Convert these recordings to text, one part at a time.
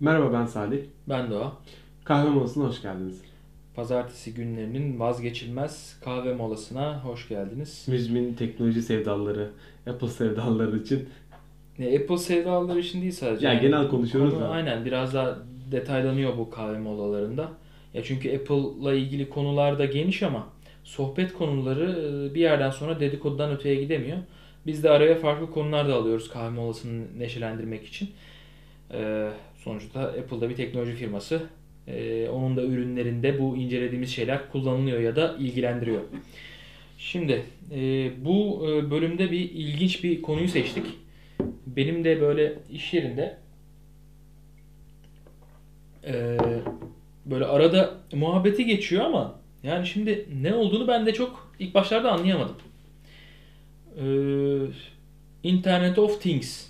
Merhaba ben Salih. Ben Doğa. Kahve molasına hoş geldiniz. Pazartesi günlerinin vazgeçilmez kahve molasına hoş geldiniz. Müzmin teknoloji sevdaları, Apple sevdaları için. E, Apple sevdalıları için değil sadece. Ya genel konuşuyoruz Konu da. Aynen biraz daha detaylanıyor bu kahve molalarında. Ya çünkü Apple'la ilgili konular da geniş ama sohbet konuları e, bir yerden sonra dedikodudan öteye gidemiyor. Biz de araya farklı konular da alıyoruz kahve molasını neşelendirmek için. Ee, sonuçta Apple'da bir teknoloji firması. Ee, onun da ürünlerinde bu incelediğimiz şeyler kullanılıyor ya da ilgilendiriyor. Şimdi e, bu e, bölümde bir ilginç bir konuyu seçtik. Benim de böyle iş yerinde e, böyle arada muhabbeti geçiyor ama yani şimdi ne olduğunu ben de çok ilk başlarda anlayamadım. Ee, Internet of Things.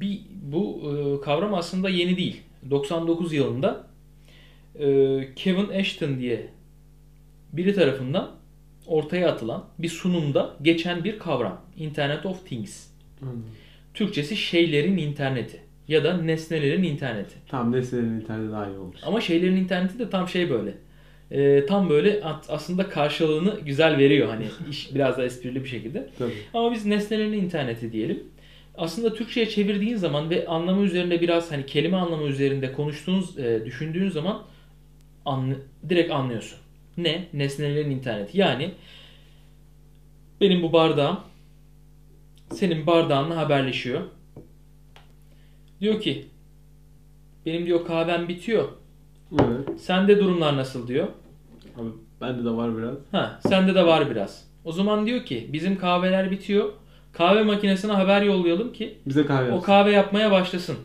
Bir, bu e, kavram aslında yeni değil. 99 yılında e, Kevin Ashton diye biri tarafından ortaya atılan bir sunumda geçen bir kavram. Internet of Things. Anladım. Türkçesi şeylerin interneti ya da nesnelerin interneti. Tamam nesnelerin interneti daha iyi olmuş. Ama şeylerin interneti de tam şey böyle. E, tam böyle at- aslında karşılığını güzel veriyor hani iş biraz da esprili bir şekilde. Tabii. Ama biz nesnelerin interneti diyelim. Aslında Türkçe'ye çevirdiğin zaman ve anlamı üzerinde biraz hani kelime anlamı üzerinde konuştuğunuz, e, düşündüğün zaman anlı- direkt anlıyorsun. Ne? Nesnelerin interneti. Yani benim bu bardağım senin bardağınla haberleşiyor. Diyor ki benim diyor kahvem bitiyor. Evet. Sende durumlar nasıl diyor. Abi bende de var biraz. Ha, sende de var biraz. O zaman diyor ki bizim kahveler bitiyor. Kahve makinesine haber yollayalım ki Bize kahve o yapsın. kahve yapmaya başlasın.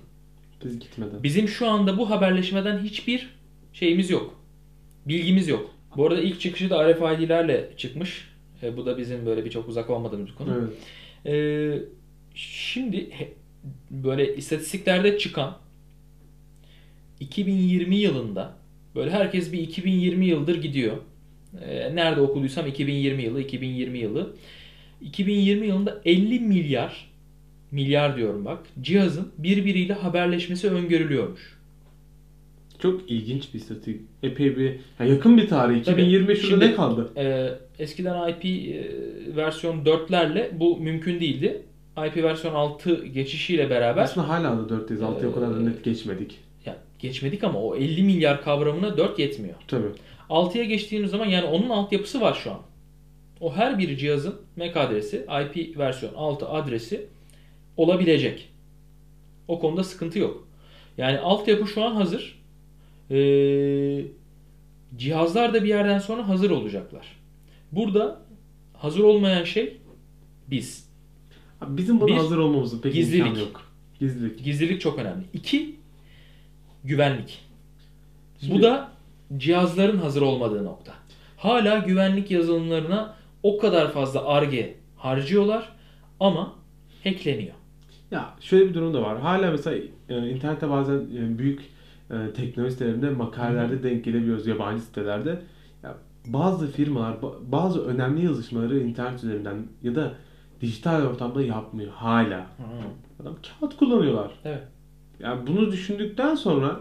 Biz gitmeden. Bizim şu anda bu haberleşmeden hiçbir şeyimiz yok. Bilgimiz yok. Bu arada ilk çıkışı da RFID'lerle çıkmış. E, bu da bizim böyle bir çok uzak olmadığımız bir konu. Evet. Ee, şimdi he- böyle istatistiklerde çıkan 2020 yılında böyle herkes bir 2020 yıldır gidiyor. Ee, nerede okuduysam 2020 yılı, 2020 yılı. 2020 yılında 50 milyar milyar diyorum bak cihazın birbiriyle haberleşmesi öngörülüyormuş. Çok ilginç bir istatistik. Epey bir ya yakın bir tarih. Tabii. 2025 şurada Şimdi- ne kaldı? Ee, eskiden IP e, versiyon 4'lerle bu mümkün değildi. IP versiyon 6 geçişiyle beraber Aslında hala da 4'teyiz. 6'ya o kadar da net geçmedik. Ya geçmedik ama o 50 milyar kavramına 4 yetmiyor. Tabii. 6'ya geçtiğimiz zaman yani onun altyapısı var şu an. O her bir cihazın MAC adresi, IP versiyon 6 adresi olabilecek. O konuda sıkıntı yok. Yani altyapı şu an hazır. Ee, cihazlar da bir yerden sonra hazır olacaklar. Burada hazır olmayan şey biz. Abi bizim buna Bir, hazır olmamızın pek gizlilik. imkanı yok. Gizlilik. Gizlilik çok önemli. İki, güvenlik. Şimdi- Bu da cihazların hazır olmadığı nokta. Hala güvenlik yazılımlarına o kadar fazla arge harcıyorlar ama hackleniyor. Ya şöyle bir durum da var. Hala mesela e, internette bazen e, büyük e, teknoloji sitelerinde makalelerde denk gelebiliyoruz yabancı sitelerde. Ya bazı firmalar ba- bazı önemli yazışmaları internet üzerinden ya da dijital ortamda yapmıyor hala. Adam kağıt kullanıyorlar. Evet. Yani bunu düşündükten sonra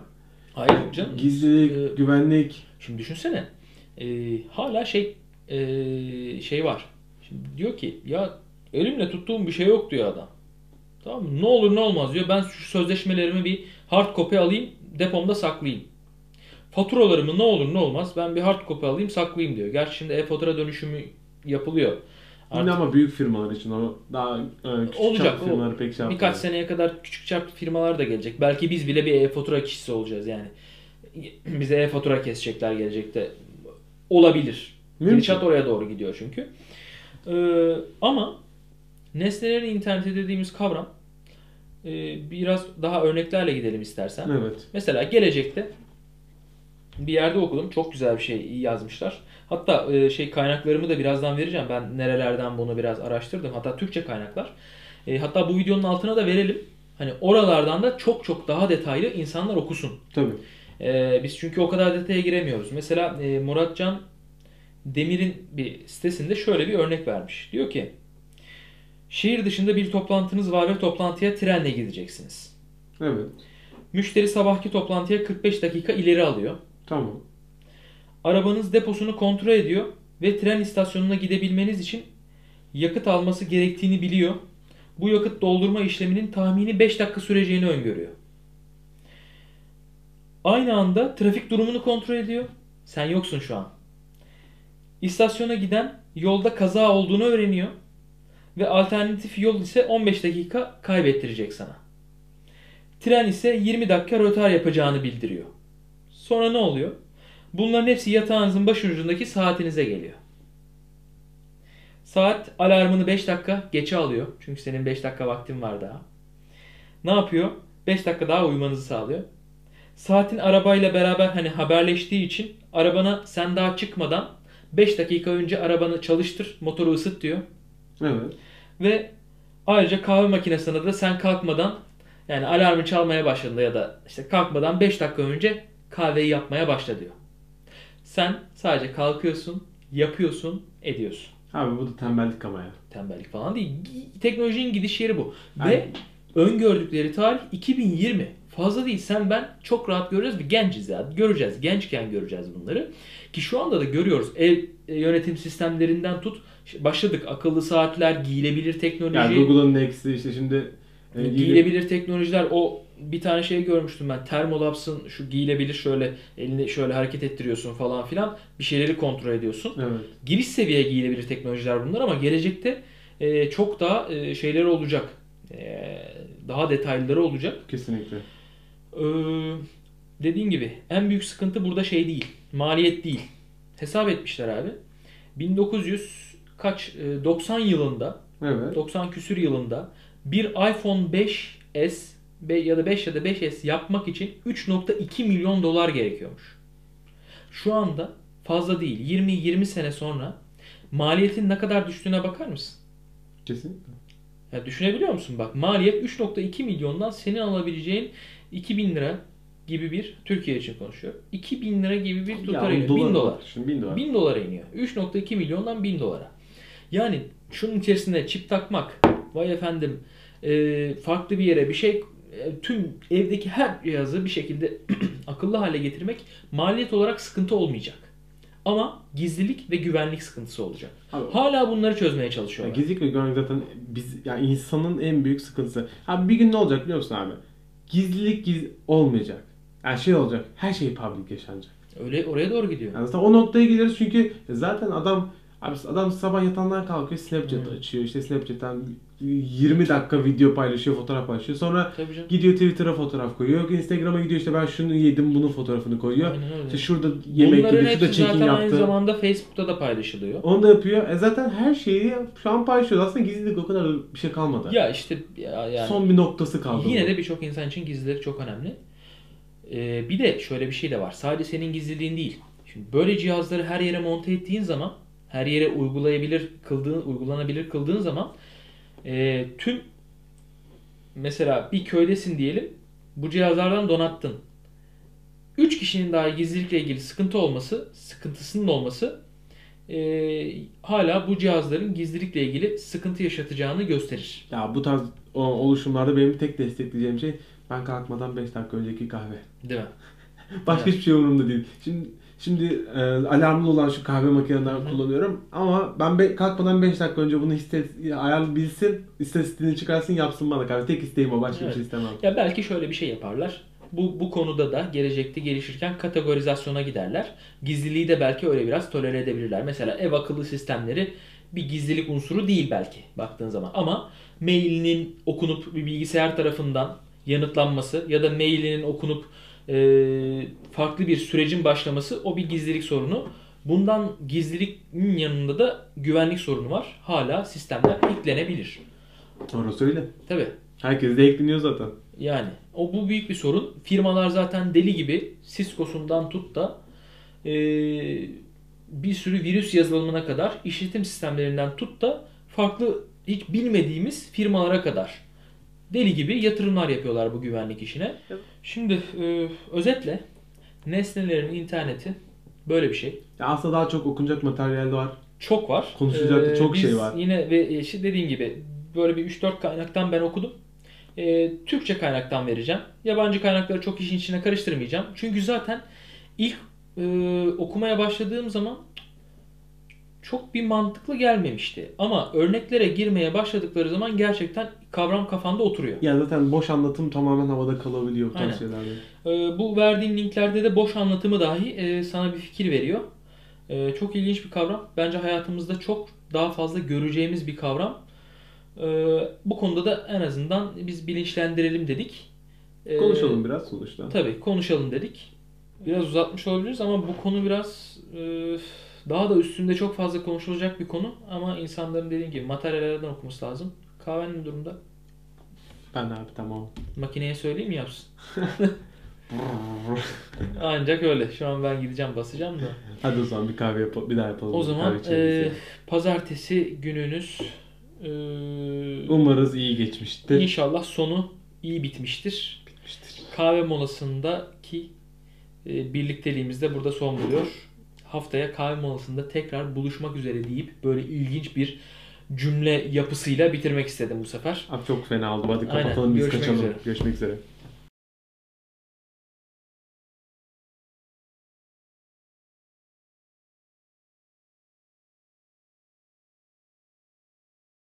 Hayır canım. gizlilik, Ee, güvenlik Şimdi düşünsene. Ee, hala şey ee, şey var. Şimdi diyor ki ya elimle tuttuğum bir şey yok diyor adam. Tamam mı? Ne olur ne olmaz diyor. Ben şu sözleşmelerimi bir hard copy alayım depomda saklayayım. Faturalarımı ne olur ne olmaz ben bir hard copy alayım saklayayım diyor. Gerçi şimdi e-fatura dönüşümü yapılıyor. yine ama büyük firmalar için o daha e, küçük Olacak, çaplı firmalar o- pek şey Birkaç seneye kadar küçük çaplı firmalar da gelecek. Belki biz bile bir e-fatura kişisi olacağız yani. Bize e-fatura kesecekler gelecekte. Olabilir. Mümkün. Gidişat oraya doğru gidiyor çünkü. Ee, ama nesnelerin interneti dediğimiz kavram e, biraz daha örneklerle gidelim istersen. Evet. Mesela gelecekte bir yerde okudum. Çok güzel bir şey yazmışlar. Hatta e, şey kaynaklarımı da birazdan vereceğim. Ben nerelerden bunu biraz araştırdım. Hatta Türkçe kaynaklar. E, hatta bu videonun altına da verelim. Hani oralardan da çok çok daha detaylı insanlar okusun. Tabii. E, biz çünkü o kadar detaya giremiyoruz. Mesela e, Muratcan Demir'in bir sitesinde şöyle bir örnek vermiş. Diyor ki şehir dışında bir toplantınız var ve toplantıya trenle gideceksiniz. Evet. Müşteri sabahki toplantıya 45 dakika ileri alıyor. Tamam. Arabanız deposunu kontrol ediyor ve tren istasyonuna gidebilmeniz için yakıt alması gerektiğini biliyor. Bu yakıt doldurma işleminin tahmini 5 dakika süreceğini öngörüyor. Aynı anda trafik durumunu kontrol ediyor. Sen yoksun şu an. İstasyona giden yolda kaza olduğunu öğreniyor ve alternatif yol ise 15 dakika kaybettirecek sana. Tren ise 20 dakika rötar yapacağını bildiriyor. Sonra ne oluyor? Bunların hepsi yatağınızın başucundaki saatinize geliyor. Saat alarmını 5 dakika geçe alıyor. Çünkü senin 5 dakika vaktin var daha. Ne yapıyor? 5 dakika daha uyumanızı sağlıyor. Saatin arabayla beraber hani haberleştiği için arabana sen daha çıkmadan 5 dakika önce arabanı çalıştır, motoru ısıt diyor. Evet. Ve ayrıca kahve makinesine de sen kalkmadan yani alarmın çalmaya başladığında ya da işte kalkmadan 5 dakika önce kahveyi yapmaya başla diyor. Sen sadece kalkıyorsun, yapıyorsun, ediyorsun. Abi bu da tembellik ama ya. Tembellik falan değil. Teknolojinin gidiş yeri bu. Ve Aynen. öngördükleri tarih 2020. Fazla değil. Sen ben çok rahat göreceğiz ve genciz ya. Göreceğiz. Gençken göreceğiz bunları. Ki şu anda da görüyoruz. Ev e, yönetim sistemlerinden tut. Başladık. Akıllı saatler, giyilebilir teknoloji. Yani Google'ın Next'i işte şimdi e, giyilebilir teknolojiler o bir tane şey görmüştüm ben. Thermolabs'ın şu giyilebilir şöyle elini şöyle hareket ettiriyorsun falan filan. Bir şeyleri kontrol ediyorsun. Evet. Giriş seviye giyilebilir teknolojiler bunlar ama gelecekte e, çok daha e, şeyleri olacak. E, daha detaylıları olacak. Kesinlikle. Ee, dediğin gibi en büyük sıkıntı burada şey değil. Maliyet değil. Hesap etmişler abi. 1900 kaç e, 90 yılında Evet. 90 küsür yılında bir iPhone 5s be- ya da 5 ya da 5s yapmak için 3.2 milyon dolar gerekiyormuş. Şu anda fazla değil. 20-20 sene sonra maliyetin ne kadar düştüğüne bakar mısın? Kesinlikle. Ya düşünebiliyor musun? Bak maliyet 3.2 milyondan senin alabileceğin 2000 lira gibi bir Türkiye için konuşuyor. 2000 lira gibi bir tutar iniyor. dolar 1000 dolar. Düşün, 1000 dolar. 1000 dolara iniyor. 3.2 milyondan 1000 dolara. Yani şunun içerisinde çip takmak, vay efendim e, farklı bir yere bir şey e, tüm evdeki her cihazı bir şekilde akıllı hale getirmek maliyet olarak sıkıntı olmayacak. Ama gizlilik ve güvenlik sıkıntısı olacak. Abi, Hala bunları çözmeye çalışıyorlar. gizlilik ve güvenlik zaten biz yani insanın en büyük sıkıntısı. Ha bir gün ne olacak biliyor musun abi? Gizlilik giz olmayacak. Yani şey olacak. Her şey public yaşanacak. Öyle oraya doğru gidiyor. Yani zaten o noktaya geliriz çünkü zaten adam abi adam sabah yatağından kalkıyor Snapchat Hmm. açıyor. işte Snapchat'ten 20 dakika video paylaşıyor, fotoğraf paylaşıyor. Sonra gidiyor Twitter'a fotoğraf koyuyor. Yok Instagram'a gidiyor işte ben şunu yedim bunun fotoğrafını koyuyor. Aynen öyle. İşte şurada yemek Bunların yedi, şurada çekim zaten aynı yaptı. zamanda Facebook'ta da paylaşılıyor. Onu da yapıyor. E zaten her şeyi şu an paylaşıyor. Aslında gizlilik o kadar bir şey kalmadı. Ya işte ya yani Son bir noktası kaldı. yine bu. de birçok insan için gizlilik çok önemli. Ee, bir de şöyle bir şey de var. Sadece senin gizliliğin değil. Şimdi böyle cihazları her yere monte ettiğin zaman, her yere uygulayabilir kıldığın, uygulanabilir kıldığın zaman e, tüm mesela bir köydesin diyelim. Bu cihazlardan donattın. 3 kişinin dahi gizlilikle ilgili sıkıntı olması, sıkıntısının olması e, hala bu cihazların gizlilikle ilgili sıkıntı yaşatacağını gösterir. Ya bu tarz o- oluşumlarda benim tek destekleyeceğim şey ben kalkmadan 5 dakika önceki kahve. Değil mi? Başka Evet. hiçbir şey umurumda değil. Şimdi şimdi e, alarmlı olan şu kahve hı. kullanıyorum ama ben be, kalkmadan 5 dakika önce bunu hisse, ayar bilsin, istatistiğini çıkarsın yapsın bana kahve. Tek isteğim o başka bir Evet. şey istemem. Ya belki şöyle bir şey yaparlar. Bu, bu konuda da gelecekte gelişirken kategorizasyona giderler. Gizliliği de belki öyle biraz tolere edebilirler. Mesela ev akıllı sistemleri bir gizlilik unsuru değil belki baktığın zaman. Ama mailinin okunup bir bilgisayar tarafından yanıtlanması ya da mailinin okunup farklı bir sürecin başlaması o bir gizlilik sorunu. Bundan gizliliğin yanında da güvenlik sorunu var. Hala sistemler hacklenebilir. Orası öyle. Tabii. Herkes de ekleniyor zaten. Yani o bu büyük bir sorun. Firmalar zaten deli gibi Cisco'sundan tut da e, bir sürü virüs yazılımına kadar işletim sistemlerinden tut da farklı hiç bilmediğimiz firmalara kadar deli gibi yatırımlar yapıyorlar bu güvenlik işine. Evet. Şimdi e, özetle nesnelerin interneti böyle bir şey. Ya aslında daha çok okunacak materyal de var. Çok var. Konuşulacak da çok biz şey var. Yine ve işte dediğim gibi böyle bir 3-4 kaynaktan ben okudum. E, Türkçe kaynaktan vereceğim. Yabancı kaynakları çok işin içine karıştırmayacağım. Çünkü zaten ilk e, okumaya başladığım zaman çok bir mantıklı gelmemişti. Ama örneklere girmeye başladıkları zaman gerçekten kavram kafanda oturuyor. Ya zaten boş anlatım tamamen havada kalabiliyor bu tarz şeylerde. Ee, bu verdiğin linklerde de boş anlatımı dahi e, sana bir fikir veriyor. E, çok ilginç bir kavram. Bence hayatımızda çok daha fazla göreceğimiz bir kavram. E, bu konuda da en azından biz bilinçlendirelim dedik. E, Konuşalım biraz sonuçta. Tabii konuşalım dedik. Biraz uzatmış olabiliriz ama bu konu biraz e, daha da üstünde çok fazla konuşulacak bir konu. Ama insanların dediğim gibi materyallerden okuması lazım. Kahven ne durumda? Ben abi tamam. Makineye söyleyeyim mi yapsın? Ancak öyle. Şu an ben gideceğim basacağım da. Hadi o zaman bir kahve yapalım. Bir daha yapalım. O zaman e, pazartesi gününüz e, Umarız iyi geçmiştir. inşallah sonu iyi bitmiştir. Bitmiştir. Kahve molasındaki e, birlikteliğimiz de burada son buluyor. Haftaya kahve molasında tekrar buluşmak üzere deyip böyle ilginç bir cümle yapısıyla bitirmek istedim bu sefer. Abi çok fena oldu. Hadi Aynen. kapatalım biz Görüşmek kaçalım. üzere. Görüşmek üzere.